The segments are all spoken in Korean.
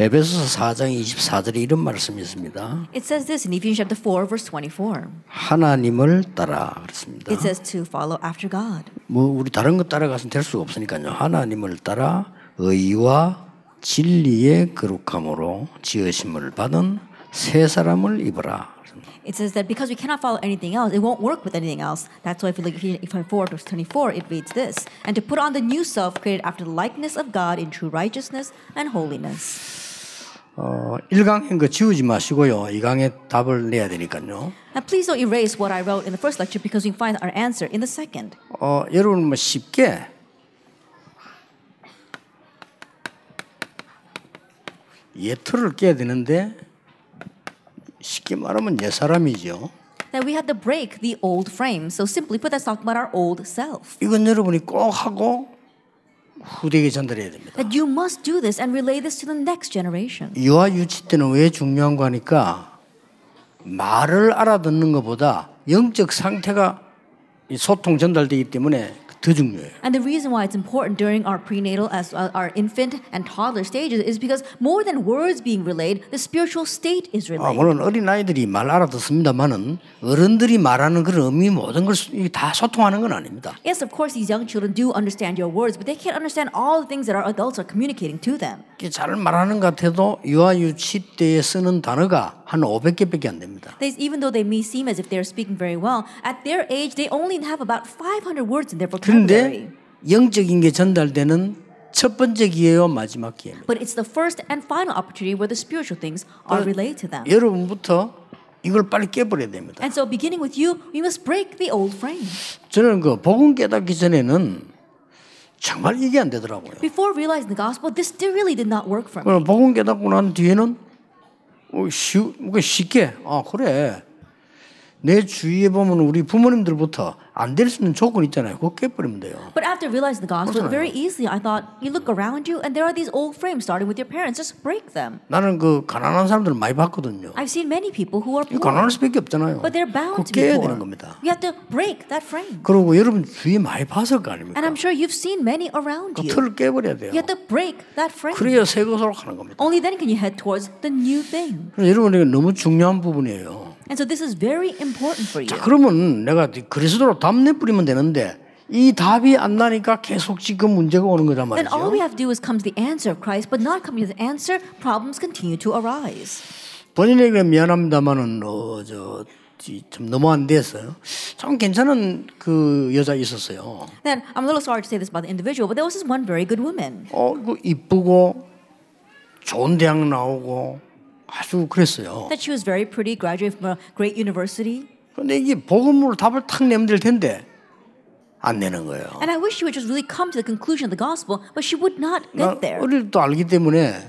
에베소서 4장 24절에 이런 말씀이 있습니다. It says this in Ephesians chapter 4, verse 24. 하나님을 따라 그렇습니다. It says to follow after God. 뭐 우리 다른 것 따라가서는 될 수가 없으니까요. 하나님을 따라 의와 진리의 거룩함으로 지으심을 받은 새 사람을 입어라. It says that because we cannot follow anything else, it won't work with anything else. That's why if you look at Ephesians 4, verse 24, it reads this And to put on the new self created after the likeness of God in true righteousness and holiness. 어, 1강인 거 지우지 마시고요. 2강에 답을 내야 되니까요. Now, please don't erase what I wrote in the first lecture because we find our answer in the second. 어, 여러분 뭐 쉽게 예틀을 깨야 되는데 쉽게 말하면 옛 사람이죠. That we had to break the old frame. So simply put, that's talking about our old self. 이건 여러분이 꼭 하고 후대에게 전달해야 됩니다. That you must do this and relay this to the next generation. 유아 유치 때는 왜 중요한 거 하니까 말을 알아듣는 것보다 영적 상태가 이 소통 전달되기 때문에 더 중요해요. And the reason why it's important during our prenatal as well our infant and toddler stages is because more than words being relayed, the spiritual state is 아, relayed. 물론 어린 아이들이 말 알아듣습니다만은 어른들이 말하는 그런 의미 모든 걸 다 소통하는 건 아닙니다. Yes, of course, these young children do understand your words, but they can't understand all the things that our adults are communicating to them. 이게 잘 말하는 것 같아도 유아 유치 때에 쓰는 단어가 한 500개밖에 안 됩니다. They, even though they may seem as if they're speaking very well, at their age, they only have about 500 words in their vocabulary. 그런데 영적인 게 전달되는 첫 번째 기회와 마지막 기회입니다. But it's the first and final opportunity where the spiritual things are relayed to them. 여러분부터 이걸 빨리 깨버려야 됩니다. And so, beginning with you, we must break the old frame. 저는 그 복음 깨닫기 전에는 정말 이게 안 되더라고요. Before realizing the gospel, this really did not work for me. 그럼 복음 깨닫고 난 뒤에는 어, 쉬, 뭐 쉽게. 아 그래. 내 주위에 보면 우리 부모님들부터 안 될 수 있는 조건 있잖아요. 그거 깨버리면 돼요. But after realizing the gospel, very easily I thought, you look around you and there are these old frames starting with your parents, just break them. 나는 그 가난한 사람들을 많이 봤거든요. I've seen many people who are 이 poor, 가난할 수밖에 없잖아요. but they're bound to be 깨야 poor. 되는 겁니다. You have to break that frame. 그리고 여러분 주위에 많이 봤을 거 아닙니까? And I'm sure you've seen many around 그 you. 틀을 깨버려야 돼요. You have to break that frame. 그래야 새 것으로 가는 겁니다. Only then can you head towards the new thing. 그래서 여러분 이게 너무 중요한 부분이에요. And so this is very important for you. 자, 그러면 내가 그리스도로 답 내뿌리면 되는데 이 답이 안 나니까 계속 지금 문제가 오는 거란 Then all 말이죠. we have to do is come to the answer of Christ, but not coming to the answer, problems continue to arise. 본인에게 미안합니다만은 어, 저, 지- 좀 너무 안 됐어요. 참 괜찮은 그 여자 있었어요. Then I'm a little sorry to say this about the individual, but there was this one very good woman. 어, 그 이쁘고 좋은 대학 나오고 아주 그랬어요. That she was very pretty, graduated from a great university. 근데 이게 복음으로 답을 탁 내면 될 텐데 안 내는 거예요. And I wish she would just really come to the conclusion of the gospel, but she would not 나 get there. 어릴 때 알기 때문에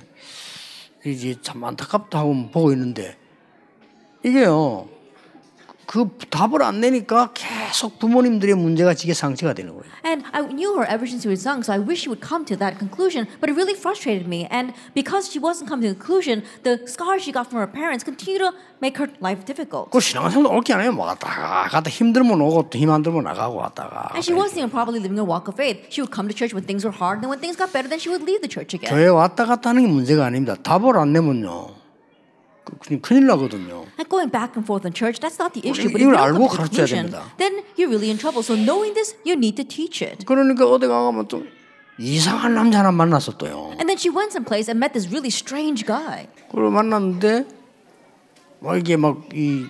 이제 참 안타깝다 하고 보고 있는데 이게요 그 답을 안 내니까 계속 부모님들의 문제가 지게 상처가 되는 거예요. And I knew her ever since she was young, so I wish she would come to that conclusion, but it really frustrated me. And because she wasn't coming to the conclusion, the scars she got from her parents continue to make her life difficult. 그 신앙생활도 옳게 안 해요. 뭐 갔다가 갔다 힘들면 오고 또힘 안 들면 나가고 왔다가. And she wasn't even probably living a walk of faith. She would come to church when things were hard, and then when things got better, then she would leave the church again. 교회 왔다 갔다 하는 게 문제가 아닙니다. 답을 안 내면요. 그- 큰일 나거든요. And going back and forth in church, that's not the issue. But if you 알고 가르쳐야 됩니다. then you're really in trouble. So knowing this, you need to teach it. 그러니까 어디 가면 또 이상한 남자 하나 만났어 또요. And then she went someplace and met this really strange guy. 그걸 만났는데 막 이게 막 이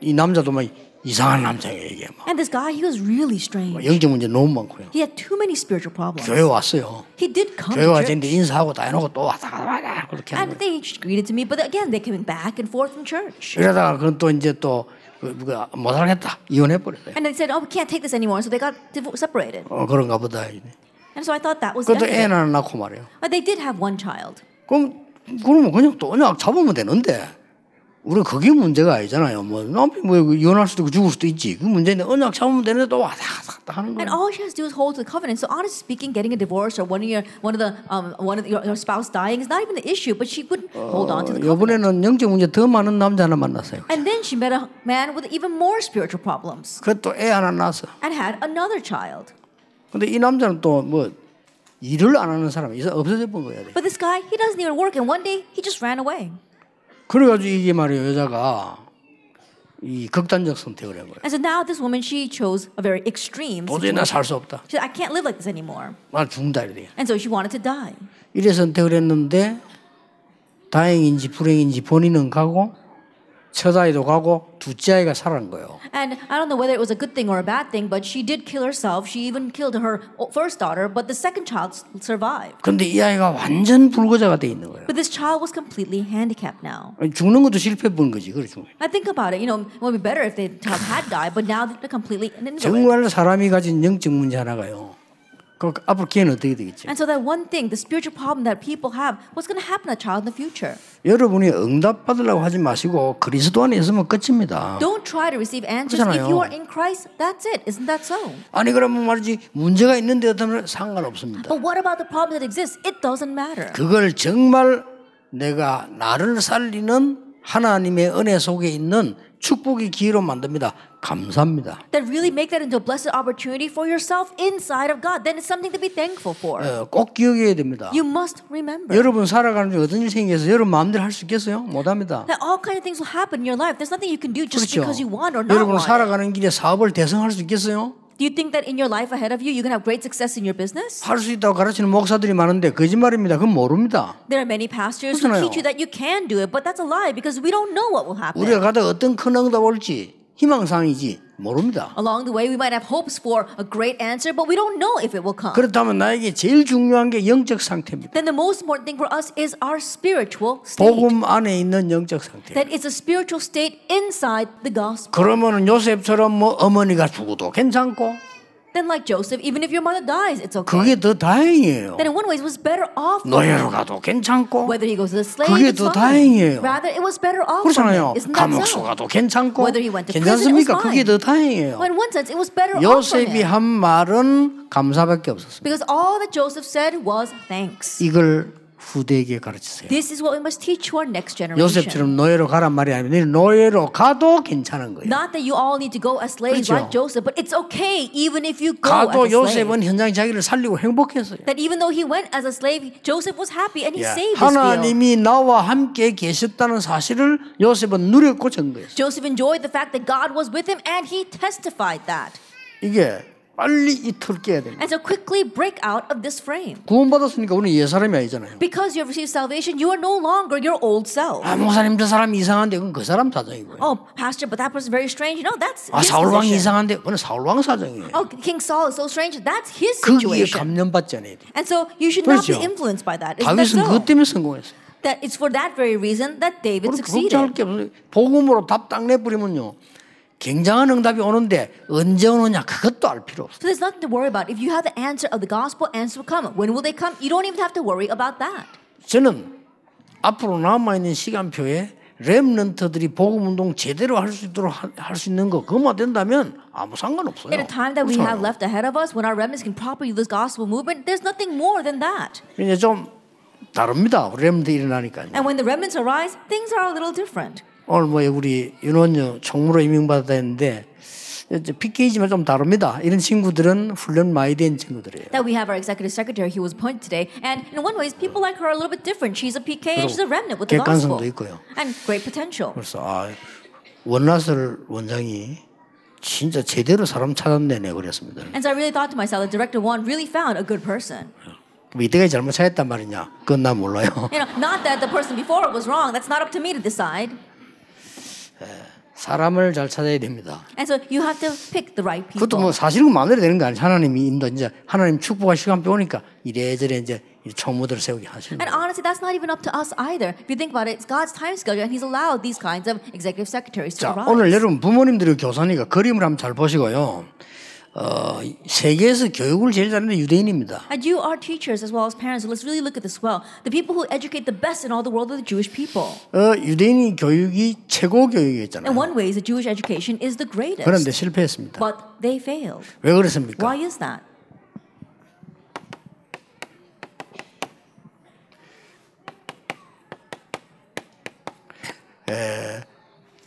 이 남자도 막 이상한 남자예요 이게 막 And this guy, he was really strange. 영적 문제 너무 많고요. He had too many spiritual problems. 교회 왔어요. He did come 교회 to 와서 church. 이제 인사하고 다 해놓고 또 왔다 갔다 왔다 그렇게 하는 And they greeted to me, but again, they came back and forth from church. 이러다가 그건 또 이제 또 그, 누가 못 살겠다 이혼해 버렸어요. And they said, oh, we can't take this anymore. So they got separated. 어 그런가 보다. And so I thought that was end 애. 하나 낳고 말이에요. But they did have one child. 그럼 그러면 그냥 또 언약 잡으면 되는데 우리 그게 문제가 아니잖아요. 뭐 남편 뭐 이혼할 수도 있고 죽을 수도 있지. 그 문제인데 언약 잡으면 되는데 또 왔다 갔다 하는 And 거예요. all she has to do is hold to the covenant. So honestly speaking, getting a divorce or one of your one of the um, one of your, your spouse dying is not even the issue. But she wouldn't hold on to the covenant. 이번에는 영적 문제 더 많은 남자 하나 만났어요. And then she met a man with even more spiritual problems 그것도 애 하나 낳았어. and had another child. 근데 이 남자는 또뭐 일을 안 하는 사람이 없어져 본 거야. 돼. But this guy, he doesn't even work, and one day he just ran away. 그래가지고 이게 말이에요 여자가 이 극단적 선택을 한 거예요. And so now this woman, she chose a very extreme 도저히 situation. 나살수 없다. She said, I can't live like this anymore. 나 죽는다 이래. And so she wanted to die. 이래 선택을 했는데 다행인지 불행인지 본인은 가고 첫 아이도 가고 둘째 아이가 살아난 거예요. And I don't know whether it was a good thing or a bad thing, but she did kill herself. She even killed her first daughter, but the second child survived. 근데 이 아이가 완전 불거자가 돼 있는 거예요. But this child was completely handicapped now. 죽는 것도 실패 본 거지. 죽는. I think about it, you know, it would be better if the child had died, but now they're completely an invalid. 정말 사람이 가진 영적 문제 하나가요. 그 앞으로 걔는 어떻게 되겠지? And so that one thing, the spiritual problem that people have, what's going to happen to a child in the future? 여러분이 응답 받으려고 하지 마시고 그리스도 안에 있으면 끝입니다. Don't try to receive answers. If 그렇잖아요. you are in Christ, that's it. Isn't that so? 아니 그러면 말이지 문제가 있는데 어쩌면 상관없습니다. But what about the problem that exists? It doesn't matter. 그걸 정말 내가 나를 살리는 하나님의 은혜 속에 있는 축복의 기회로 만듭니다. 감사합니다. That really make that into a blessed opportunity for yourself inside of God. Then it's something to be thankful for. 어, 꼭 기억해야 됩니다. You must remember 여러분 살아가는 중에 어떤 일이 생겨서 여러분 마음대로 할 수 있겠어요? 못합니다. that all kind of things will happen in your life. There's nothing you can do just 그렇죠. because you want or not 여러분. 살아가는 길에 사업을 대성할 수 있겠어요? Do you think that in your life ahead of you, you can have great success in your business? 할 수 있다고 가르치는 목사들이 많은데 거짓말입니다. 그건 모릅니다. There are many pastors who 그렇잖아요. teach you that you can do it, but that's a lie because we don't know what will happen. 우리가 가다 어떤 큰 응답 올지 희망상이지 모릅니다. Along the way, we might have hopes for a great answer, but we don't know if it will come. 그렇다면 나에게 제일 중요한 게 영적 상태입니다. Then the most important thing for us is our spiritual state. 복음 안에 있는 영적 상태. That it's a spiritual state inside the gospel. 그러면은 요셉처럼 뭐 어머니가 죽어도 괜찮고 Then, like Joseph, even if your mother dies, it's okay. 그게 더 다행이에요. Then, in one way, it was better off for 노예로 him. 가도 괜찮고 Whether he goes to the slave, 그게 it's 더 fine. 다행이에요. Rather, it was better off for him. 그렇잖아요. Isn't that 감옥 so? 가도 괜찮고 Whether he went to prison, it was 괜찮습니까? fine. 그게 더 다행이에요. Well, in one sense, it was better off for 요셉이 him. 한 말은 감사밖에 없었습니다. Because all that Joseph said was thanks. 이걸 후대에게 가르치세요. This is what we must teach to our next generation. 요셉처럼 노예로 가란 말이 아니라 노예로 가도 괜찮은 거예요. Not that you all need to go as slaves 그렇죠. like Joseph, but it's okay even if you go as 가도 a slave. 요셉은 현장 자기를 살리고 행복했어요. That even though he went as a slave, Joseph was happy and he 예. saved his field. 하나님이 나와 함께 계셨다는 사실을 요셉은 누렸고 증거했어요. Joseph enjoyed the fact that God was with him and he testified that. 이게 빨리 이틀 깨야 됩니다. And so quickly break out of this frame. 구원받았으니까 우리는 옛 사람이 아니잖아요. Because you have received salvation, you are no longer your old self. 아 목사님 저 사람 이상한데 그건 그 사람 사정이고요. Oh, pastor, but that person's very strange. You know, that's 아 his 사울 왕이 position. 이상한데 그건 사울 왕 사정이에요. Oh, King Saul is so strange. That's his 거기에 situation. 감염받지 않아야 돼. And so you should not be 그렇죠. influenced by that. 다윗은 그것? 때문에 성공했어요. That it's for that very reason that David succeeded. 복음으로 답딱 내버리면요. 굉장한 응답이 오는데 언제 오느냐 그것도 알 필요 없어요. So there's nothing to worry about. If you have the answer of the gospel, answer will come. When will they come? You don't even have to worry about that. 저는 앞으로 남아 있는 시간표에 렘넌트들이 복음 운동 제대로 할 수 있도록 할 수 있는 거 그것만 된다면 아무 상관없어요. In a time that we have left ahead of us, when our remnants can properly use this gospel movement, there's nothing more than that. 이제 좀 다릅니다. 렘넌트 일어나니까요. And when the remnants arise, things are a little different. 오늘 뭐 우리 윤원유 총무로 이제 PK지만 좀 다릅니다. 이런 친구들은 훈련 많이 된 친구들이에요. That we have our executive secretary, he was appointed today, and in one way, people like her are a little bit different. She's a PK and she's a remnant with the gospel, 객관성도 있고요. and great potential. 그래서 아, 원나설 원장이 진짜 제대로 사람 찾았네 내 그랬습니다. And so I really thought to myself, that Director Juan really found a good person. 뭐 이때까지 잘못 찾았단 말이냐? 그건 난 몰라요. You know, not that the person before was wrong. That's not up to me to decide. 사람을 잘 찾아야 됩니다. And so you have to pick the right people. 그것도 뭐 사실은 마음대로 되는 거 아니에요. 하나님이 인도 이제 하나님 축복할 시간표 오니까 이래저래 이제 이 총무들을 세우게 하시는 And honestly, that's not even up to us either. If you think about it, it's God's time schedule, and He's allowed these kinds of executive secretaries to 자, arise. 오늘 여러분 부모님들이 교사니까 그림을 한번 잘 보시고요. 어, 세계에서 교육을 제일 잘하는 유대인입니다. And you are teachers as well as parents, so let's really look at this well. The people who educate the best in all the world are the Jewish people. 어, 유대인 교육이 최고 교육이었잖아요. In one way, the Jewish education is the greatest. 그런데 실패했습니다. But they failed. 왜 그렇습니까? Why is that?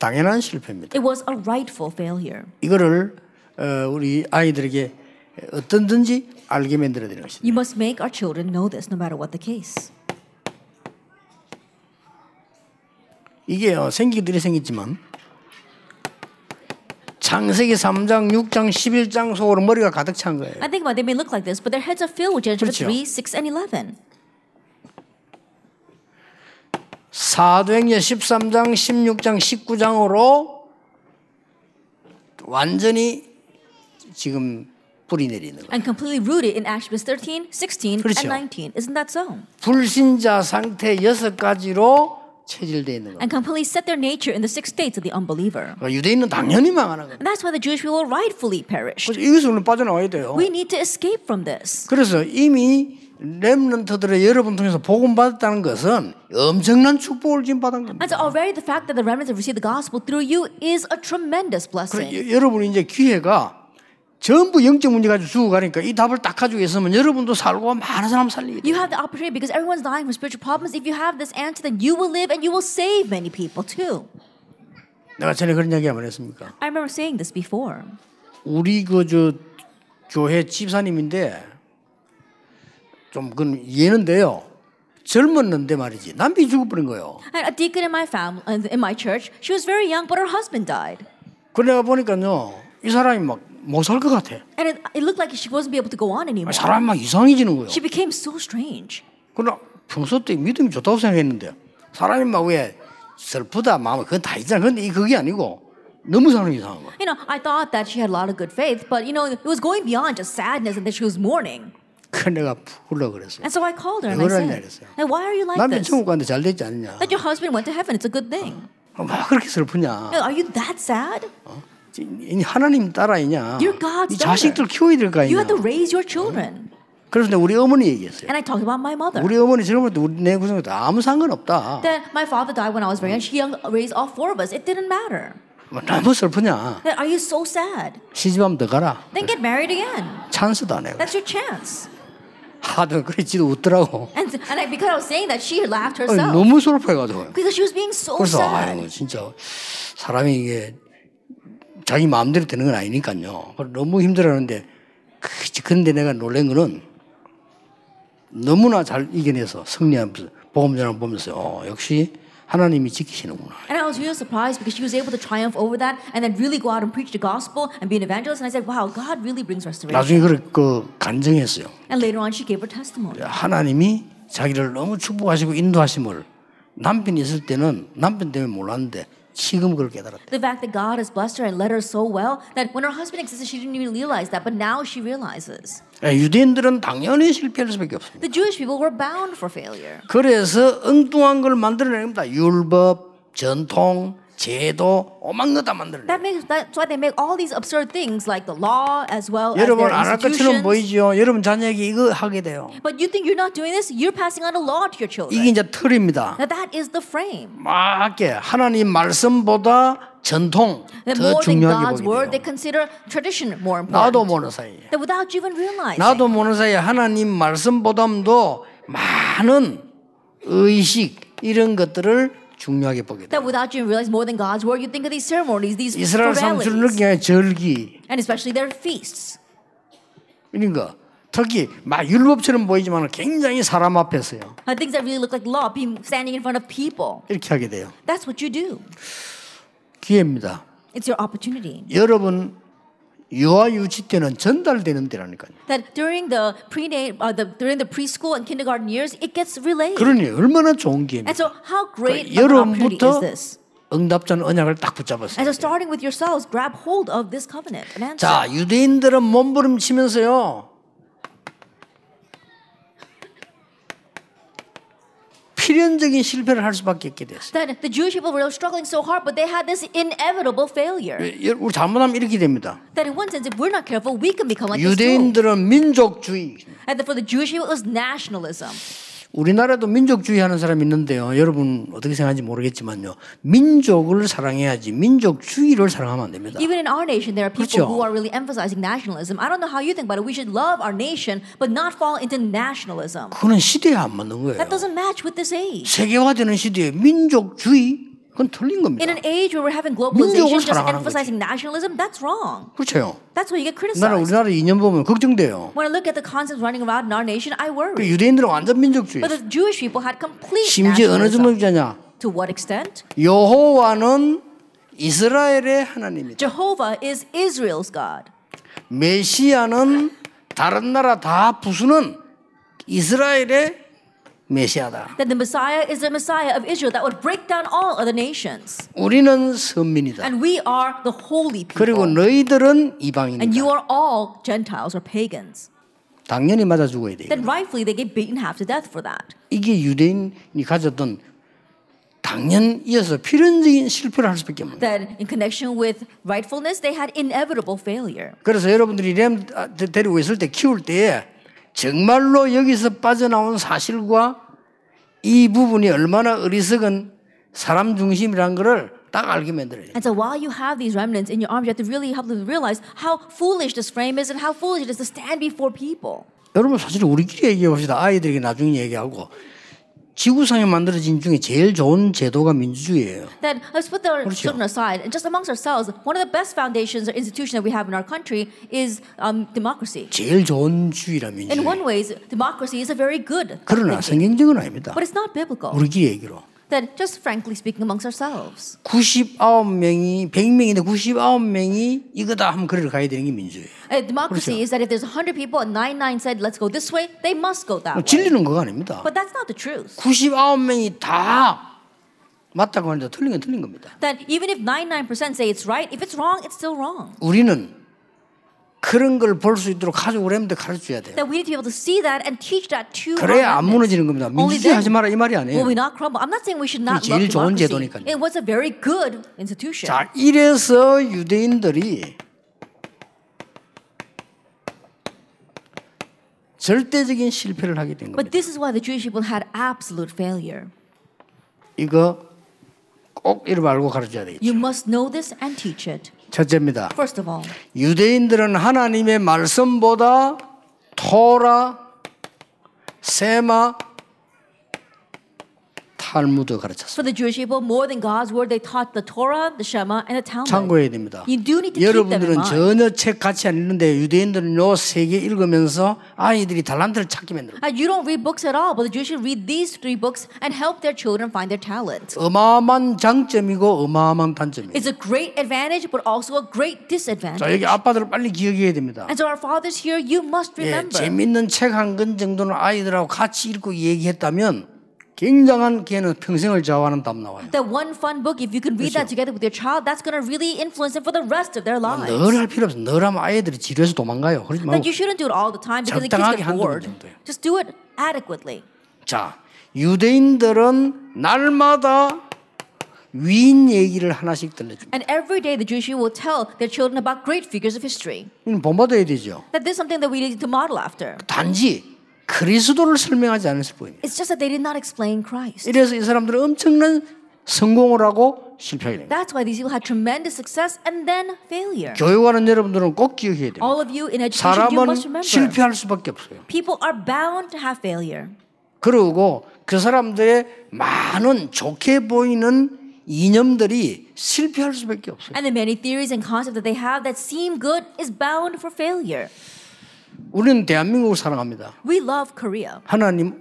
당연한 실패입니다. It was a rightful failure. 이거를 어, 우리 아이들에게 어떤든지 알게 만들어야 되는 것이다. You must make our children know this no matter what the case. 이게요 생기들이 생겼지만 창세기 3장, 6장, 11장 속으로 머리가 가득 찬 거예요. I think about they may look like this, but their heads are filled with Genesis 그렇죠. 3, 6, and 11. 사도행전 13장, 16장, 19장으로 완전히 지금 뿌리 내리는 거예요. And completely rooted in Acts 13, 16, 그렇죠. and 19. Isn't that so? 불신자 상태 여섯 가지로 체질되어 있는 거예요. And completely set their nature in the six states of the unbeliever. 그러니까 유대인은 당연히 망하는 거예요. And that's why the Jewish people rightfully perished. 이것을 우리는 빠져나와야 돼요. We need to escape from this. 그래서 이미 렘넌트들의 여러분 통해서 복음 받았다는 것은 엄청난 축복을 지금 받은 겁니다. And so already the fact that the remnants have received the gospel through you is a tremendous 그래, blessing. 여- 여러분이 이제 기회가 전부 영적 문제 가지고 죽어 가니까 이 답을 딱 가지고 있으면 여러분도 살고 많은 사람 살리게 You 돼요. have the opportunity because everyone's dying from spiritual problems. If you have this answer, then you will live and you will save many people too. 내가 전에 그런 이야기 한번 했습니까? I remember saying this before. 우리 그저 교회 집사님인데 좀 그건 이해는데요. 젊었는데 말이지 남편이 죽어버린 거예요. And a deacon in my family, in my church, she was very young, but her husband died. 그래 보니까요 이 사람이 막 못살것 같아. And it, it looked like she wasn't be able to go on anymore. 사람이 막 이상해지는 거예요. She became so strange. 그러나 평소 때 믿음이 좋다고 생각했는데 사람이 막왜 슬프다 마음 그건 다 있잖아. 근데 이 그게 아니고 너무 사람이 이상한 거야. You know, I thought that she had a lot of good faith, but you know, it was going beyond just sadness and that she was mourning. 그 내가 불러 그랬어요. And so I called her and I said. "Hey, why are you like 남편 this? 천국 갔는데 잘 됐지 않냐? That your husband went to heaven, it's a good thing. 막 그렇게 슬프냐? Are you that sad? 이 하나님 God's 이 자식들 키워야 될거 You 아니냐? have to raise your children. 그래서 우리 어머니 얘기했어요. And I talked about my mother. 우리 어머니 젊을 때 우리 내 구성에 아무 상관없다. That my father died when I was very young. She young, raised all four of us. It didn't matter. 뭐 너무 슬프냐? That are you so sad? 시집하면 더 가라. Then get married again. 찬스다 내가. That's your chance. 하도 그래 지도 웃더라고. And, and I, because I was saying that, she laughed 아니, herself. 너무 슬퍼해가지고. Because she was being so 그래서 sad. 아유 진짜 사람이 이게 자기 마음대로 되는 건 아니니까요. 너무 힘들어하는데 그- 근데 내가 놀란 거는 너무나 잘 이겨내서 승리하면서 복음 전을 보면서 어, 역시 하나님이 지키시는구나. And I was really surprised because she was able to triumph over that and then really go out and preach the gospel and be an evangelist. And I said, wow, God really brings restoration. 나중에 그걸 그 간증했어요. And later on, she gave her testimony. 하나님이 자기를 너무 축복하시고 인도하심을 남편이 있을 때는 남편 때문에 몰랐는데 지금 그걸 깨달았대. The fact that God has blessed her and led her so well that when her husband existed, she didn't even realize that, but now she realizes. 예, 유대인들은 당연히 실패할 수밖에 없습니다. The Jewish people were bound for failure. 그래서 엉뚱한 걸 만들어내는 겁니다. 율법, 전통, 제도, 오만 거다 만들어내. That makes that's why they make all these absurd things like the law as well as 여러분 their 안할 것처럼 institutions. 보이죠. 여러분 자녀에게 이거 하게 돼요. But you think you're not doing this? You're passing on a law to your children. 이게 이제 틀입니다. Now that is the frame. 맞게 하나님 말씀보다 전통 더 중요하게 보게 돼요. consider tradition more 나도 important. 모르는 사이에. That without you even realizing. 나도 모르는 사이에 하나님 말씀보다도 많은 의식 이런 것들을 중요하게 보게 돼요. That without you realize more than God's word, you think of these ceremonies, these 이스라엘 formalities, 느끼는 절기 and especially their feasts. 거 특히 막 율법처럼 보이지만 굉장히 사람 앞에서요 Uh, things that really look like law, standing in front of people. 이렇게 하게 돼요. That's what you do. 기회입니다. It's your opportunity. 여러분 유아 유치 때는 전달되는 때라니까요. That during the pre uh, the during the preschool and kindergarten years, it gets relayed. 그러니 얼마나 좋은 기회입니다. And so, how great 그 of an opportunity is this? 응답자는 언약을 딱 And 붙잡았어요. so, starting with yourselves, grab hold of this covenant and answer. 자 유대인들은 몸부림치면서요 필연적인 실패를 할 수밖에 없게 됐어요. That the Jewish people were struggling so hard, but they had this inevitable failure. 예, 우리 잘못하면 이렇게 됩니다. That in one sense, if we're not careful, we can become like this too. 유대인들은 민족주의. And that for the Jewish people, it was nationalism. 우리나라도 민족주의 하는 사람이 있는데요. 여러분 어떻게 생각하는지 모르겠지만요. 민족을 사랑해야지 민족주의를 사랑하면 안 됩니다. Even in our nation, there are people 그렇죠. who are really emphasizing nationalism. I don't know how you think about it. We should love our nation, but not fall into nationalism. 그거는 시대에 안 맞는 거예요. That doesn't match with this age. 세계화되는 시대에 민족주의 그건 틀린 겁니다. In an age where we're having globalization, just emphasizing nationalism, that's wrong. 그렇죠. That's why you get criticized. 우리나라 이념 보면 걱정돼요. When I look at the concepts running around in our nation, I 그 worry. 유대인들은 완전 민족주의. But the Jewish people had complete 심지어 어느. 정도냐냐? To what extent? 여호와는 이스라엘의 하나님이다. Jehovah is Israel's God. 메시아는 다른 나라 다 부수는 이스라엘의 메시아다. That the Messiah is the Messiah of Israel that would break down all other nations. 우리는 선민이다. And we are the holy 그리고 people. 너희들은 And 이방인이다. you are all Gentiles or pagans. 당연히 맞아 죽어야 돼요. Then rightfully they get beaten half to death for that. 이게 유대인이 가졌던 당연 이어서 필연적인 실패를 할 수밖에 없는. That in connection with rightfulness, they had inevitable failure. 그래서 여러분들이 렘 아, 데- 데리고 있을 때 키울 때에 정말로 여기서 빠져나온 사실과 이 부분이 얼마나 어리석은 사람 중심이라는 것을 딱 알게 만들어야 돼요. And so while you have these remnants in your arms, you have to really help them realize how foolish this frame is and how foolish it is to stand before people. 여러분 사실 우리끼리 얘기해 봅시다. 아이들에게 나중에 얘기하고 지구상에 만들어진 중에 제일 좋은 제도가 민주주의예요. Then let's put the 그렇죠. children aside and just amongst ourselves, one of the best foundations or institution that we have in our country is um, democracy. 제일 좋은 주의라 민주주의. In one ways, democracy is a very good 그러나 성경적은 아닙니다. but it's not biblical. 우리끼리 얘기로. Then just frankly speaking amongst ourselves, 99명이 100명인데 99명이 이거다 하면 그를 가야 되는 게 민주주의예요. Uh, democracy 그렇죠. is that if there's 100 people and 99 said let's go this way, they must go that way. 진리는 그거 아닙니다. But that's not the truth. 99명이 다 맞다고 하는데 틀린 건 틀린 겁니다. That even if 99% say it's right, if it's wrong, it's still wrong. 우리는 그런 걸 볼 수 있도록 가족을 했는데 가르쳐야 돼요. That we need to be able to see that and teach that to 그래야 안. 무너지는 겁니다. Only 민주주의 then 하지 마라 이 말이 will 아니에요. we not crumble. I'm not saying we should not love 제일 좋은 democracy. 제도니까요. It was a very good institution. 자, 이래서 유대인들이 절대적인 실패를 하게 된 But 겁니다. this is why the Jewish people had absolute failure. 이거 꼭 이름 알고 가르쳐야 되겠죠. You must know this and teach it. 첫째입니다. First of all, 유대인들은 하나님의 말씀보다 토라, 세마, 탈무드 가르쳤어요. for the Jewish people, more than God's word, they taught the Torah, the Shema, and the Talmud. 참고해야 됩니다. You do need to 여러분들은. 전혀 책 같이 안 읽는데 유대인들은 요세개 읽으면서 아이들이 달란트를 찾게 만들어요. And you don't read books at all, but the Jewish read these three books and help their children find their talent. 어마어마한 장점이고 어마어마한 단점이에요. It's a great advantage, but also a great 자 disadvantage. 여기 아빠들 빨리 기억해야 됩니다. And so our fathers here, you must 예, remember. 재밌는 책 한 권 정도는 아이들하고 같이 읽고 얘기했다면 굉장한 걔는 평생을 좌우하는 답 나와요. That one fun book, if you can read that together with your child, that's going to really influence them for the rest of their lives. 늘할 필요 없어. 늘 하면 아이들이 지루해서 도망가요. 그러지 That 말고. you shouldn't do it all the time because the kids get bored. Just do it adequately. 자, 유대인들은 날마다 위인 얘기를 하나씩 들려줍니다. And every day the Jewish people will tell their children about great figures of history. 이건 본받아야 되죠. That this is something that we need to model after. 단지 그리스도를 설명하지 않았을 뿐이에요. It's just that they did not explain Christ. 이래서 이 사람들은 엄청난 성공을 하고 실패하게 됩니다. That's why these people had tremendous success and then failure. 교육하는 여러분들은 꼭 기억해야 돼요. All of you in education, you must 사람은 remember. 실패할 수밖에 없어요. People are bound to have failure. 그리고 그 사람들의 많은 좋게 보이는 이념들이 실패할 수밖에 없어요. And the many theories and concepts that they have that seem good is bound for failure. 우리는 대한민국을 사랑합니다. We love Korea. 하나님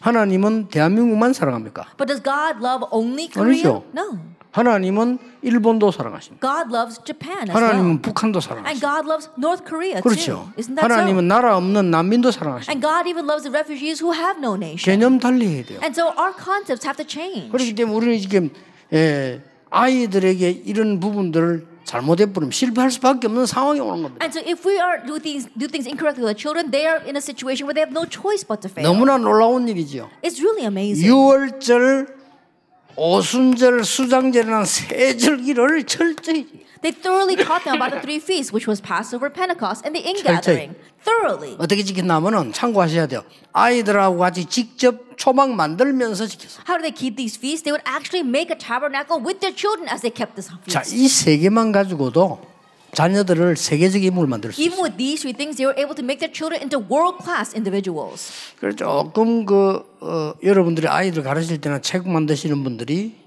하나님은 대한민국만 사랑합니까? But does God love only Korea? 아니죠. No. 하나님은 일본도 사랑하십니다. God loves Japan as 하나님은 well. 북한도 And 사랑하십니다. God loves North Korea 그렇죠. too. Isn't that 하나님은 so? 나라 없는 난민도 사랑하십니다. And God even loves the refugees who have no nation. 개념 달리 해야 돼요. And so our concepts have to change. 그렇기 때문에 우리는 지금 예, 아이들에게 이런 부분들을 잘못해 버리면 실패할 수밖에 없는 상황이 오는 겁니다. And so if we are do things do things incorrectly with our children, they are in a situation where they have no choice but to fail. 너무나 놀라운 일이죠. It's really amazing. 유월절, 오순절, 수장절이라는 세 절기를 철저히 They thoroughly taught them about the three feasts, which was Passover, Pentecost, and the ingathering. Thoroughly. 어떻게 지켰냐면은 참고하셔야 돼요. 아이들하고 같이 직접 초막 만들면서 지켰어요. How do they keep these feasts? They would actually make a tabernacle with their children as they kept this 자, feast. 이세 개만 가지고도 자녀들을 세계적인 인물을 만들 수 Even with these three things, they were able to make their children into world-class individuals. 그래서 조금 그 어, 여러분들이 아이들 가르칠 때나 책 만드시는 분들이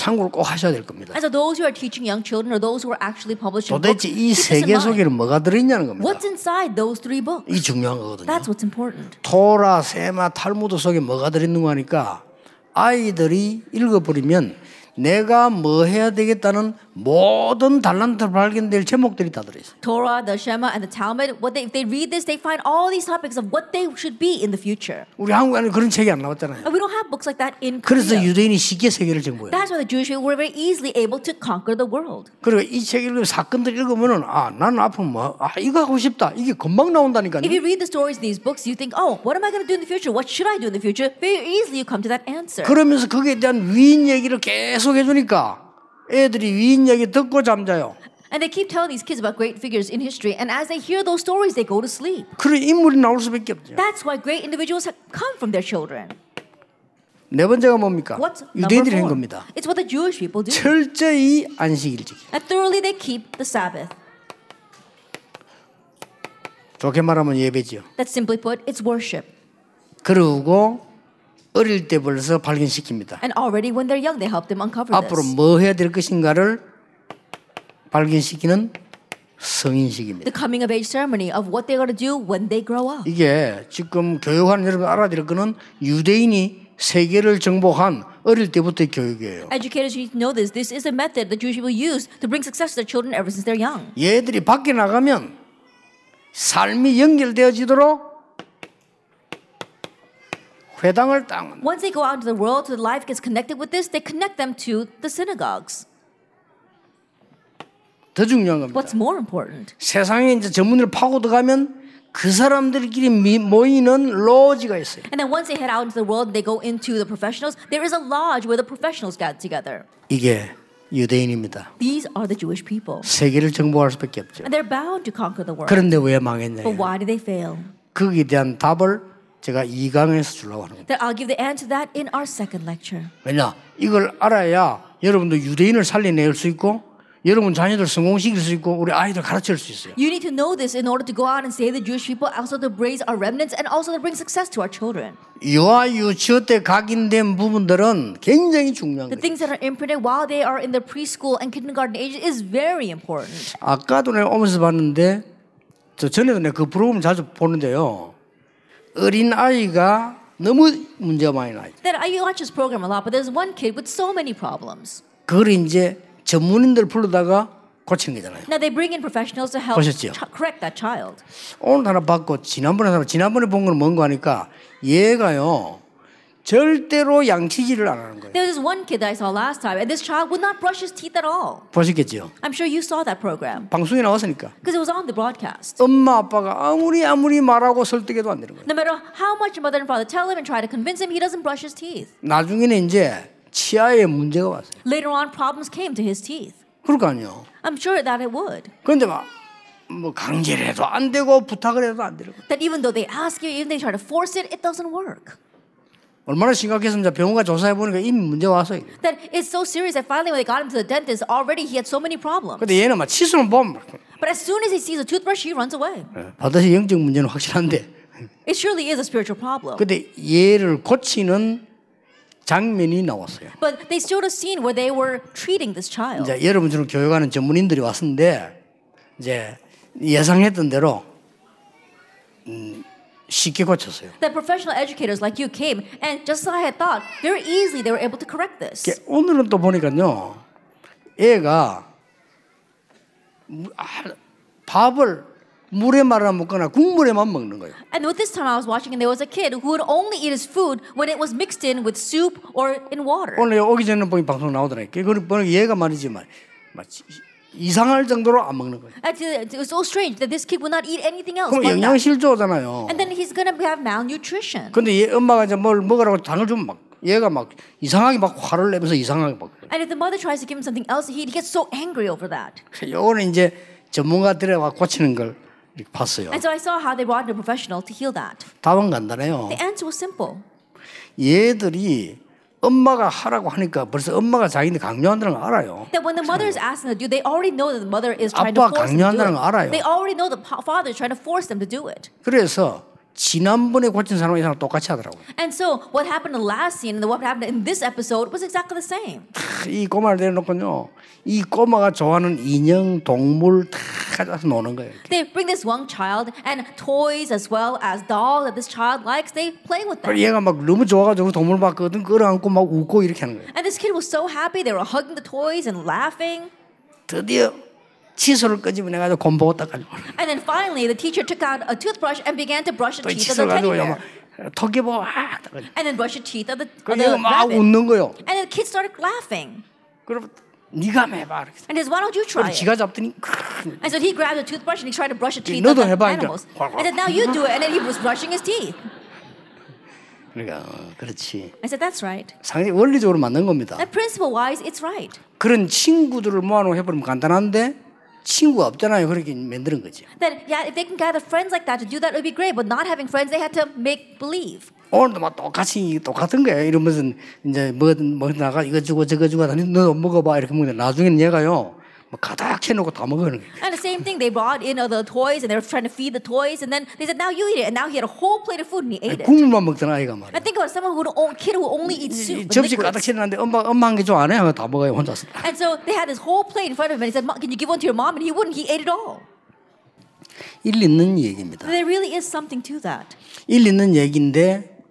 참고를 꼭 하셔야 될 겁니다. So those who are teaching young children or those who are actually publishing books, 도대체 이 keep 세 this in 개. 속에는 뭐가 들어있냐는 겁니다. What's inside those three books? 이 중요한 거거든요. That's what's important. 토라, 세마, 탈무드 속에 뭐가 들어있는 거 하니까 아이들이 읽어버리면 내가 뭐 해야 되겠다는 모든 달란트 발견될 제목들이 다 들어 있어요. Torah, the Shema, and the Talmud, what they, if they read this, they find all these topics of what they should be in the future. 우리 한국에는 그런 책이 안 나왔잖아요. And we don't have books like that in 그래서 Korea. 유대인이 쉽게 세계를 정복해요. That's why the Jewish people were very easily able to conquer the world. 그리고 이 책 읽으면 사건들 읽으면은 아 나는 앞으로 뭐 아 이거 하고 싶다 이게 금방 나온다니까요. If you read the stories in these books, you think, oh, what am I going to do in the future? What should I do in the future? Very easily you come to that answer. 그러면서 거기에 대한 위인 얘기를 계속 해주니까 애들이 위인 얘기 듣고 잠자요. And they keep telling these kids about great figures in history, and as they hear those stories, they go to sleep. 그런 인물이 나올 수밖에 없죠. That's why great individuals have come from their children. 네 번째가 뭡니까? 유대인들이 한? 겁니다. It's what the Jewish people do. 철저히 안식일 지키. And thoroughly they keep the Sabbath. 좋게 말하면 예배지요. That's simply put, it's worship. 그러고 어릴 때 벌써 발견시킵니다. And already when they're young, they help them uncover 앞으로 this. 뭐 해야 될 것인가를 발견시키는 성인식입니다. The coming of age ceremony of what they're going to do when they grow up. 이게 지금 교육하는 여러분 알아야 될 거는 유대인이 세계를 정복한 어릴 때부터의 교육이에요. Educators need to know this. This is a method the Jewish people use to bring success to their children ever since they're young. 얘들이 밖에 나가면 삶이 연결되어지도록 회당을 딱 Once they go out into the world, their life gets connected with this, they connect them to the synagogues. 더 중요한 겁니다. What's more important? 세상에 이제 전문을 파고 들어가면 그 사람들끼리 미- 모이는 로지가 있어요. And then once they head out into the world, they go into the professionals. There is a lodge where the professionals got together. 이게 유대인입니다. These are the Jewish people. 세계를 정복할 수밖에 없죠. And they're bound to conquer the world. 그런데 왜 망했냐? But why did they fail? 거기에 대한 답을 제가 2강에서 주려고 하는 겁니다. That I'll give the answer to that in our second lecture. 왜냐? 이걸 알아야 여러분도 유대인을 살려낼 수 있고 여러분 자녀들 성공시킬 수 있고 우리 아이들 가르칠 수 있어요. You need to know this in order to go out and save the Jewish people, also to raise our remnants, and also to bring success to our children. 유아 유치원 때 각인된 부분들은 굉장히 중요한 The 거예요. things that are imprinted while they are in the preschool and kindergarten age is very important. 아까도 내가 오면서 봤는데 저 전에도 내가 그 프로그램 자주 보는데요. 어린 아이가 너무 문제가 많이 나요. That I watch this program a lot, but there's one kid with so many problems. 그걸 이제 전문인들 불러다가 고치는 거잖아요. Now they bring in professionals to help 보셨죠? correct that child. 오늘 하나 봤고 지난번에 하나 지난번에 본 거는 뭔가 하니까 얘가요 절대로 양치질을 안 하는 거예요. There was this one kid that I saw last time, and this child would not brush his teeth at all. 보셨겠죠? I'm sure you saw that program 방송에 나왔으니까 because it was on the broadcast. 엄마 아빠가 아무리 아무리 말하고 설득해도 안 되는 거예요. No matter how much mother and father tell him and try to convince him, he doesn't brush his teeth. 나중에는 이제 치아에 문제가 왔어요. Later on, problems came to his teeth. 그럴 거 아니에요. I'm sure that it would. 그런데 막 뭐 강제를 해도 안 되고 부탁을 해도 안 되는 거예요. That even though they ask you, even they try to force it, it doesn't work. 얼마나 심각했으면 병원가 조사해 보니까 이미 문제 와서. That it's so serious that finally when they got him to the dentist, already he had so many problems. 근데 얘는 막 치수만 보면 막 But as soon as he sees a toothbrush, he runs away. 반드시 영적 문제는 확실한데 It surely is a spiritual problem. 근데 얘를 고치는 장면이 나왔어요. But they showed a scene where they were treating this child. 이제 여러분처럼 교육하는 전문인들이 왔는데 이제 예상했던 대로 음, 쉽게 고쳤어요. That professional educators like you came, and just as I had thought, very easily they were able to correct this. 오늘은 또 보니까요, 애가 무- 아, 밥을 물에 말아 먹거나 국물에만 먹는 거예요. And with this time I was watching, and there was a kid who would only eat his food when it was mixed in with soup or in water. 오늘 오기 전에 보니 방송 나오더라고요. 그걸 보니까 얘가 말이지만 막 이상할 정도로 안 먹는 거예요. And it was so strange that this kid would not eat anything else. 그럼 but that. 영양 실조잖아요. And then he's gonna have malnutrition. 근데 얘 엄마가 이제 뭘 먹으라고 당을 주면 막 얘가 막 이상하게 막 화를 내면서 이상하게 막. And if the mother tries to give him something else he gets so angry over that. 요거는 이제 전문가들이 와 고치는 걸 봤어요. And so I saw how they brought in a professional to heal that. 답은 간단해요. The answer was simple. 얘들이 엄마가 하라고 하니까 벌써 엄마가 자기네 강요한다는 걸 알아요. That when the mother is asking to do, they already know that the mother is trying to 아빠가 force them to do 강요한다는 거 알아요. it. They already know the father is trying to force them to do it. 그래서 지난번에 고친 사람 이상 똑같이 하더라고요. And so what happened in the last scene and what happened in this episode was exactly the same. 이 꼬마를 내려놓고요. 이 꼬마가 좋아하는 인형, 동물 다 가져와서 노는 거예요. They bring this young child and toys as well as dolls that this child likes. They play with them. 얘가 막 너무 좋아가지고 동물 봤거든. 끌어안고 막 웃고 이렇게 하는 거예요. And this kid was so happy. They were hugging the toys and laughing. 드디어 칫솔을 끄집어내가지고 곰 보고 닦아주고 And then finally, the teacher took out a toothbrush and began to brush the 또 teeth of the teddy bear. 막 토끼 보고 아 닦아주고 And then brush the teeth of the, of the 얘가 막 rabbit. 웃는 거요. And then the kid started laughing. 그러면 네가 해봐. And he says, why don't you try it? 지가 잡더니. And so he grabbed a toothbrush and he tried to brush the teeth of the 해봐, 이제. animals. I said, now you do it. And then he was brushing his teeth. 그러니까 어, 그렇지. I said, that's right. 상당히 원리적으로 맞는 겁니다. And principle wise, it's right. 그런 친구들을 모아놓고 해버리면 간단한데 친구가 없잖아요. 그렇게 만드는 거지. That, yeah, if they can gather friends like that to do that, it would be great. But not having friends, they had to make believe. 오늘도 막 똑같이 똑같은 거예요. 이러면서 이제 뭐, 뭐 나가 이거 주고 저거 주고 하더니 너 먹어봐 이렇게 먹는데 나중에는 얘가요. 뭐 가닥 채놓고 다 먹어는 거예요. And the same thing, they brought in other toys and they were trying to feed the toys. And then they said, now you eat it. And now he had a whole plate of food and he ate it. 국물만 먹던 아이가 말이야. And think about someone who own kid who only eats 이 soup. 접시 가득. 채놨는데 엄마 엄마 한개줘안 해? 하고 다 먹어요 혼자서. And so they had this whole plate in front of him. And he said, "Mom, can you give one to your mom? And he wouldn't. He ate it all. 일 있는 얘기입니다. There really is something to that. 일 있는 얘기인데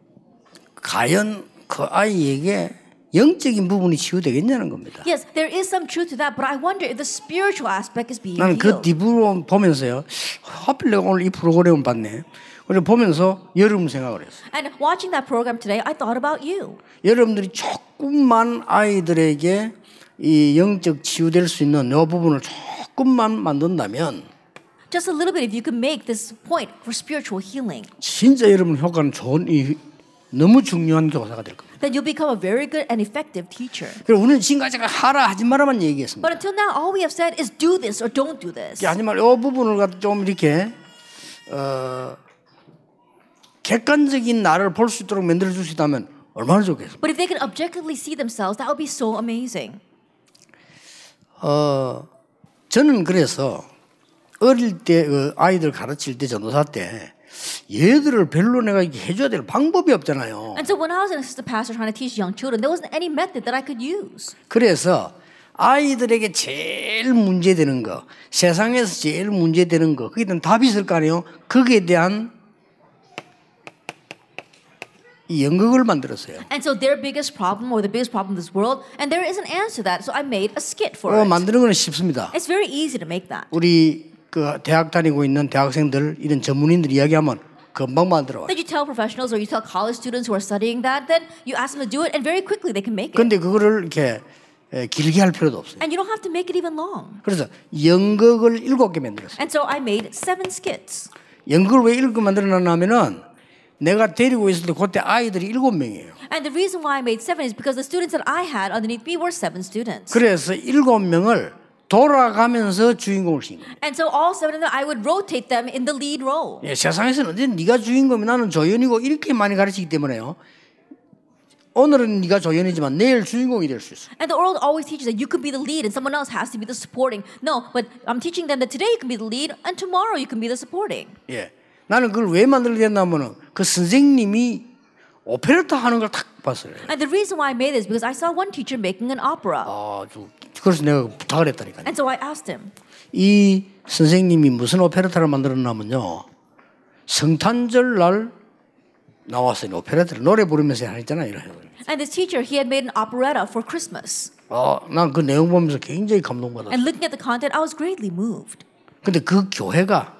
과연 그 아이에게 영적인 부분이 치유되겠냐는 겁니다. Yes, there is some truth to that. But I wonder if the spiritual aspect is being 나는 그 healed. 뒤부분 보면서요. 하필 내가 오늘 이 프로그램을 봤네. 그래서 보면서 여러분 생각을 했어요. And watching that program today, I thought about you. 여러분들이 조금만 아이들에게 이 영적 치유될 수 있는 이 부분을 조금만 만든다면 Just a little bit, if you could make this point for spiritual healing, 진짜 여러분 효과는 좋은 이 너무 중요한 교사가 될 겁니다. then you'll become a very good and effective teacher. 그리고 우리는 지금까지 하라 하지 마라만 얘기했습니다. But until now, all we have said is do this or don't do this. 하지만 이 부분을 갖다 좀 이렇게 어, 객관적인 나를 볼 수 있도록 만들어 있다면 얼마나 좋겠습니까? But if they can objectively see themselves, that would be so amazing. 어, 저는 그래서 어릴 때 그 아이들 가르칠 때 전도사 때 얘들을 별로 내가 해줘야 될 방법이 없잖아요. And so when I was an assistant pastor trying to teach young children, there wasn't any method that I could use. 그래서 아이들에게 제일 문제되는 거, 세상에서 제일 문제되는 거, 그게 든 답이 있을 거 아니에요? 거기에 대한 이 연극을 만들었어요. And so their biggest problem or the biggest problem in this world, and there is an answer to that. So I made a skit for 어, it. 만드는 거는 쉽습니다. It's very easy to make that. 우리 그 대학 다니고 있는 대학생들 이런 전문인들 이야기하면 금방 만들어. Then you tell professionals or you tell college students who are studying that, then you ask them to do it, and very quickly they can make it. 근데 그거를 이렇게 에, 길게 할 필요도 없어요. And you don't have to make it even long. 그래서 연극을 일곱 개 만들었어요. And so I made seven skits. 연극을 왜 일곱 개 만들어놨냐면은 내가 데리고 있을 때 그때 아이들이 일곱 명이에요. And the reason why I made seven is because the students that I had underneath me were seven students. 그래서 일곱 명을 돌아가면서 주인공을 신 거예요. And so all seven of them, I would rotate them in the lead role. 예, 세상에서는 언제 네가 주인공이 나는 조연이고 이렇게 많이 가르치기 때문에요. 오늘은 네가 조연이지만 내일 주인공이 될 수 있어. And the world always teaches that you can be the lead and someone else has to be the supporting. No, but I'm teaching them that today you can be the lead and tomorrow you can be the supporting. 예, 나는 그걸 왜 만들게 됐냐면은 그 선생님이 오페레타 하는 걸 딱 봤어요. And the reason why I made this is because I saw one teacher making an opera. 아주 그래서 내가 부탁을 했다니까요. And so I asked him, 이 선생님이 무슨 오페레타를 만들었냐면요. 성탄절 날 나왔어요. 오페레타를 노래 부르면서 하잖아요. 이런. and this teacher, he had made an operetta for Christmas. 어, 난그 내용 보면서 굉장히 감동받았어. And looking at the content, I was greatly moved. 근데 그 교회가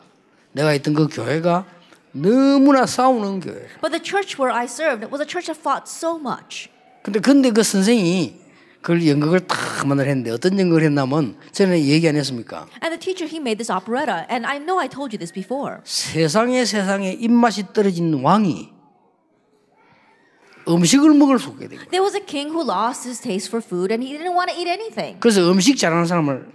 내가 있던 그 교회가 너무나 싸우는 교회. But the church where I served was a church that fought so much. 근데 근데 그 선생이 그걸 연극을 탁 만들었는데 어떤 연극을 했냐면 전에 얘기 안 했습니까? And the teacher, he made this operetta. And I know I told you this before. 세상에 세상에 입맛이 떨어진 왕이 음식을 먹을 수 없게 된 거예요. There was a king who lost his taste for food and he didn't want to eat anything. 그래서 음식 잘하는 사람을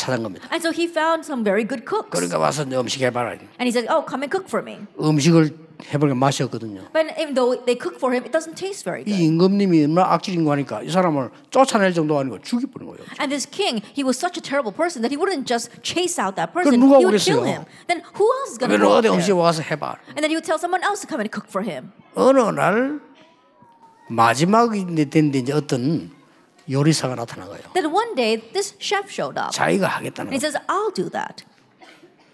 찾은 겁니다. And so he found some very good cooks. 그러니까 와서 이제 음식 해봐라. And he said, Oh, come and cook for me. 음식을 해보니까 맛이 없거든요. But even though they cook for him, it doesn't taste very 이 good. 임금님이 얼마나 악질인 거 하니까 이 사람을 쫓아낼 정도가 아니고 죽여버린 거예요. And this king, he was such a terrible person that he wouldn't just chase out that person, he would kill him. Then who else is going to go up 음식 there? 와서 해봐. And then he would tell someone else to come and cook for him. 어느 날 마지막이 됐는데 이제 어떤 요리사가 나타난 거예요. Then one day, this chef showed up. 자기가 하겠다는 And he says, I'll do that.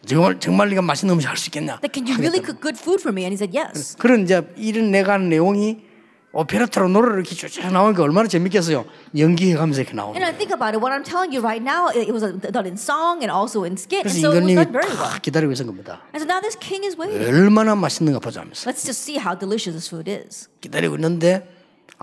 정말 정말 네가 맛있는 음식 할 수 있겠냐? That, can you really cook good food for me? And he said, yes. 그런 이제 이런 내가 하는 내용이 오페라타로 노래를 이렇게 쭉 나오니까 얼마나 재밌겠어요. 연기해가면서 이렇게 나오는 And I think about it, what I'm telling you right now, it was uh, done in song and also in skit, and so it was done very well. 다 기다리고 있는 겁니다. And so now this king is waiting. 얼마나 맛있는가 보자면서 Let's just see how delicious this food is. 기다리고 있는데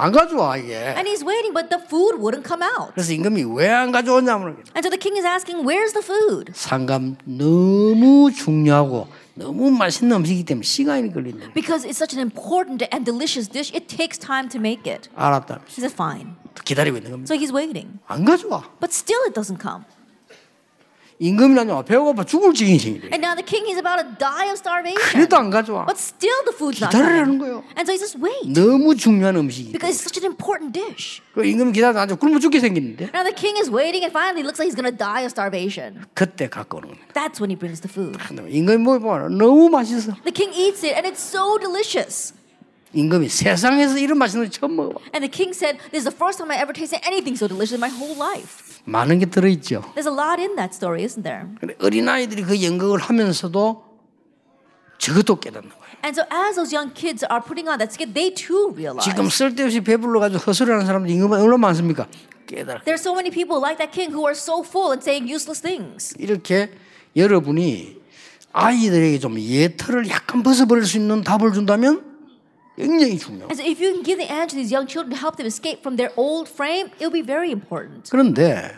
안 가져와 이게. And he's waiting, but the food wouldn't come out. 그래서 임금이 왜 안 가져오냐면 And so the king is asking, Where's the food? 상감 너무 중요하고 너무 맛있는 음식이기 때문에 시간이 걸린다. Because it's such an important and delicious dish, it takes time to make it. 알았다. He said, Fine. 기다리고 있는 겁니다. So he's waiting. 안 가져와. But still, it doesn't come. 임금이라뇨 배고파 죽을 지경이래. And now the king is about to die of starvation. 그래도 안 가져와. But still, the food's not 기다리라는. 거예요. And so he says, Wait. 너무 중요한 음식이. Because it's such an important dish. 그 임금 기다리다 앉아 굶어 죽게 생기는데 Now the king is waiting, and finally, looks like he's going to die of starvation. 그때 갖고 오는 겁니다. That's when he brings the food. 임금이 뭐 봐. 너무 맛있어. The king eats it, and it's so delicious. 임금이 세상에서 이런 맛있는 거 처음 먹어봐. And the king said, This is the first time I ever tasted anything so delicious in my whole life. 많은 게 들어 있죠. There's a lot in that story, isn't there? 근데 어린 아이들이 그 연극을 하면서도 저것도 깨닫는 거예요. And so as those young kids are putting on that skit, they too realize. 지금 쓸데없이 배불러 가지고 헛소리하는 사람들 임금은 얼마나 많습니까? 깨달아. There's so many people like that king who are so full and saying useless things. 이렇게 여러분이 아이들에게 좀 예틀을 약간 벗어버릴 수 있는 답을 준다면 굉장히 중요해요. And so if you can give the answer to these young children to help them escape from their old frame, it'll be very important. 그런데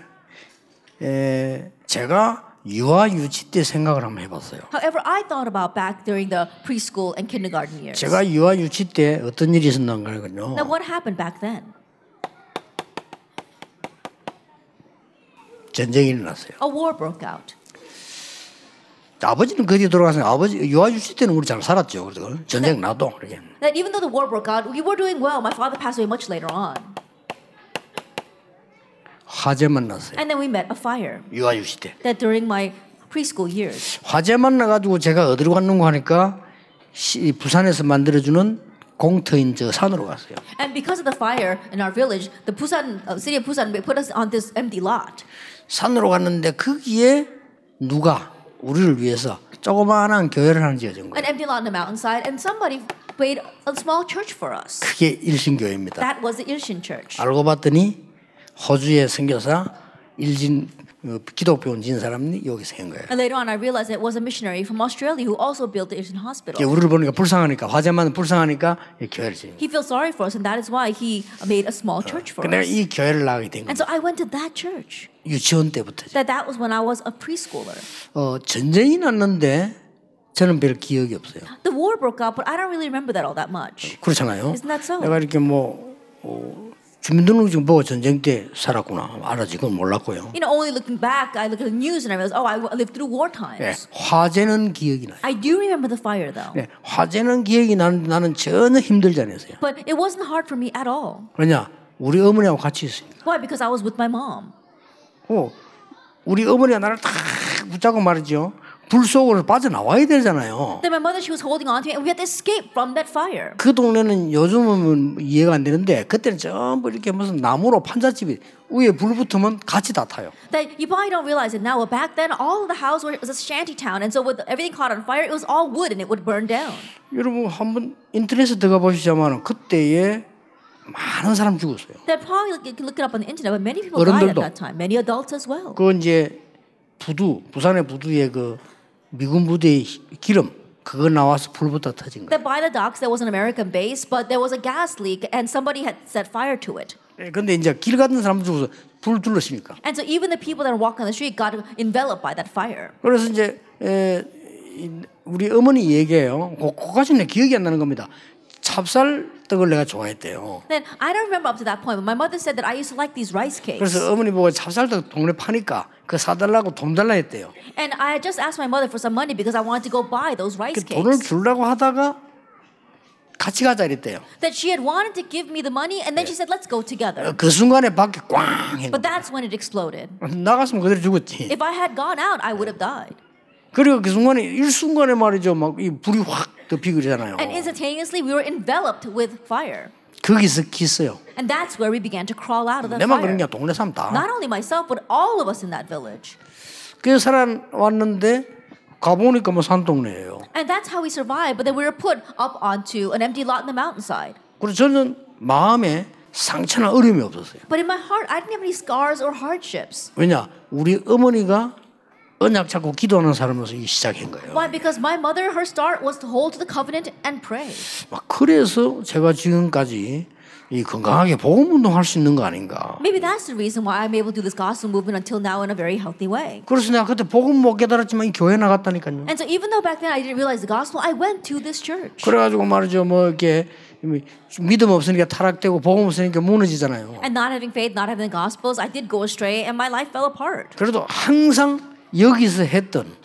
에, 제가 유아 유치 때 생각을 한번 해봤어요. However, I thought about back during the preschool and kindergarten years. 제가 유아 유치 때 어떤 일이 있었는가요? Now, what happened back then? 전쟁이 일어났어요. A war broke out. 아버지는 그뒤 돌아가서 아버지 유아 유치 때는 우리 잘 살았죠. 그래서 전쟁 나도 그렇게. That even though the war broke out, we were doing well. My father passed away much later on. 화재 만났어요. And then we met a fire. 유아 유치 때. That during my preschool years. 화재 만나가지고 제가 어디로 갔는가 하니까 시, 부산에서 만들어주는 공터인 저 산으로 갔어요. And because of the fire in our village, the Busan uh, city of Busan put us on this empty lot. 산으로 갔는데 거기에 누가 우리를 위해서 조그마한 교회를 하나 지어준 거예요. An empty lot on the mountainside, and somebody made a small church for us. 그게 일신 교회입니다. That was the Ilshin Church. 알고 봤더니 호주의 선교사 일진 어, 기독교 온진 사람이 여기서 한 거예요. And later on, I realized it was a missionary from Australia who also built the 이제 Hospital. 우리를 보니까 불쌍하니까 화재만 불쌍하니까 이 교회를 지은. He feels sorry for us, and that is why he made a small church for us. 이 교회를 나가게 된 And 거예요. so I went to that church. 유치원 때부터. That that was when I was a preschooler. 어, 전쟁이 났는데 저는 별 기억이 없어요. The war broke out, but I don't really remember that all that much. 그렇잖아요. Isn't that so? 내가 이렇게 뭐 어, 주민등록증 보고 전쟁 때 살았구나 알아지 그건 몰랐고요. You know, only looking back, I look at the news and I realize, oh, I lived through war 네, times. 화재는 기억이 나요. I do remember the fire though. 네, 화재는 기억이 나는데 나는 전혀 힘들지 않았어요. But it wasn't hard for me at all. 왜냐? 우리 어머니하고 같이 있으니까. Why? Because I was with my mom. 어, 우리 어머니가 나를 탁 붙잡고 말이죠. 불 속으로 빠져나와야 되잖아요. Then my mother, she was holding on to me and we had to escape from that fire. 그 동네는 요즘은 이해가 안 되는데 그때는 전부 이렇게 무슨 나무로 판잣집이 위에 불 붙으면 같이 다 타요. That you probably don't realize it now, but back then all the house was a shanty town, and so with everything caught on fire, it was all wood and it would burn down. 여러분 한번 인터넷에 들어가 보시자면 그때에 많은 사람 죽었어요. That probably can look it up on the internet, but many people died at that time. Many adults as well. 그 이제 부두 부산의 부두에 그 미군 부대의 히- 기름 그거 나와서 불부터 터진 거예요. That by the docks there was an American base, but there was a gas leak and somebody had set fire to it. 예, 근데 이제 길 가는 사람 죽어서 불 둘러시니까. And so even the people that walking on the street got enveloped by that fire. 그래서 이제 에, 이- 우리 어머니 얘기해요. 그- 그까지 내 기억이 안 나는 겁니다. 찹쌀떡을 내가 좋아했대요. Then I don't remember up to that point, but my mother said that I used to like these rice cakes. 그래서 어머니 보고 찹쌀떡 동네 파니까 그 사달라고 돈 달라 했대요. And I had just asked my mother for some money because I wanted to go buy those rice 그 돈을 cakes. 주려고 하다가 같이 가자 이랬대요. That she had wanted to give me the money, and then she said, "Let's go together." 그 순간에 밖에 꽝 But that's when it exploded. 나갔으면 그대로 죽었지. If I had gone out, I would have died. 그리고 그 순간에 일순간에 말이죠. 막 이 불이 확 덮이고 그러잖아요. And instantaneously, we were enveloped with fire. 거기서 기어요. And that's where we began to crawl out of the 내만 그런 fire. 게 동네 사람 다. Not only myself, but all of us in that village. 그래서 살아왔는데 가보니까 뭐 산동네예요. And that's how we survived. But then we were put up onto an empty lot in the mountainside. 그래서 저는 마음에 상처나 어려움이 없었어요. But in my heart, I didn't have any scars or hardships. 왜냐? 우리 어머니가 언약 잡고 기도하는 사람으로서 이 시작한 거예요. Why? Because my mother, her start was to hold to the covenant and pray. 막 그래서 제가 지금까지 이 건강하게 복음 운동할 수 있는 거 아닌가. Maybe that's the reason why I'm able to do this gospel movement until now in a very healthy way. 그래서 내가 그때 복음 못 깨달았지만 이 교회 나갔다니까요. And so even though back then I didn't realize the gospel, I went to this church. 그래가지고 말이죠, 뭐 이렇게 믿음 없으니까 타락되고 복음 없으니까 무너지잖아요. And not having faith, not having the gospels, I did go astray and my life fell apart. 그래도 항상 여기서 했던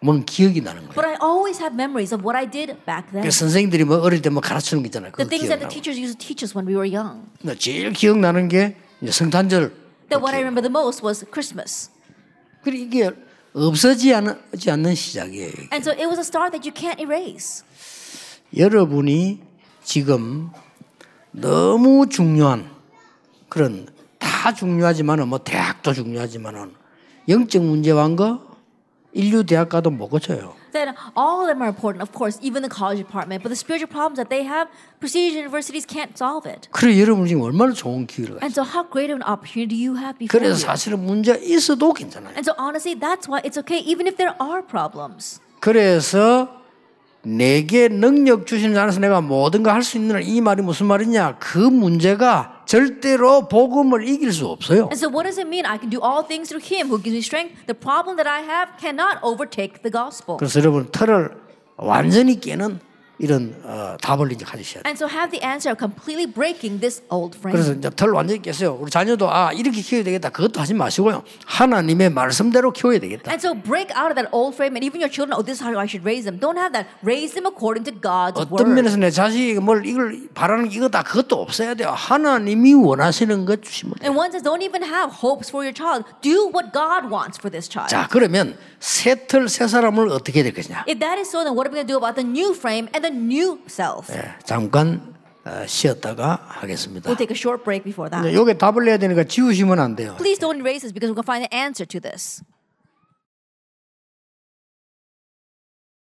뭔 기억이 나는 거예요. But I always have memories of what I did back then. 그 선생님들이 뭐 어릴 때 뭐 가르치는 게 있잖아요. The 그거 things that the 기억나고. teachers used to teach us when we were young. 근데 제일 기억나는 게 이제 성탄절. That what I remember the most was Christmas. 그리고 이게 없어지지 않는, 않는 시작이에요. And so it was a start that you can't erase. 여러분이 지금 너무 중요한 그런 다 중요하지만은 뭐 대학도 중요하지만은 영적 문제왕거 인류 대학 가도 못 고쳐요. Then all of them are important, of course, even the college department. But the spiritual problems that they have, prestige universities can't solve it. 그래 여러분 지금 얼마나 좋은 기회를 가지고. And so how great of an opportunity do you have before 그래서 you? 사실은 문제 있어도 괜찮아요. And so honestly, that's why it's okay, even if there are problems. 그래서 내게 능력 주시는 자라서 내가 모든 걸 할 수 있는 이 말이 무슨 말이냐? 그 문제가 절대로 복음을 이길 수 없어요. And so what does it mean? I can do all things through him who gives me strength. The problem that I have cannot overtake the gospel. 그래서 여러분 틀을 완전히 깨는 이런 어, 답을 이제 가지셔야 돼요. And so have the answer of completely breaking this old frame. 그래서 이제 틀 완전히 깼어요. 우리 자녀도 아 이렇게 키워야 되겠다. 그것도 하지 마시고요. 하나님의 말씀대로 키워야 되겠다. And so break out of that old frame, and even your children, oh, this is how I should raise them. Don't have that. Raise them according to God's 어떤 word. 면에서 내 자식이 뭘 이걸 바라는 게 이거다 그것도 없어야 돼요. 하나님이 원하시는 것 주시면 돼요. And one says, don't even have hopes for your child. Do what God wants for this child. 자 그러면 새 틀 새 사람을 어떻게 될 것이냐? If that is so, then what are we going to do about the new frame and the new self? 예, 잠깐 어, 쉬었다가 하겠습니다. We'll take a short break before that. 요게 답을 내야 되니까 지우시면 안 돼요. Please don't erase this because we're going to find the answer to this.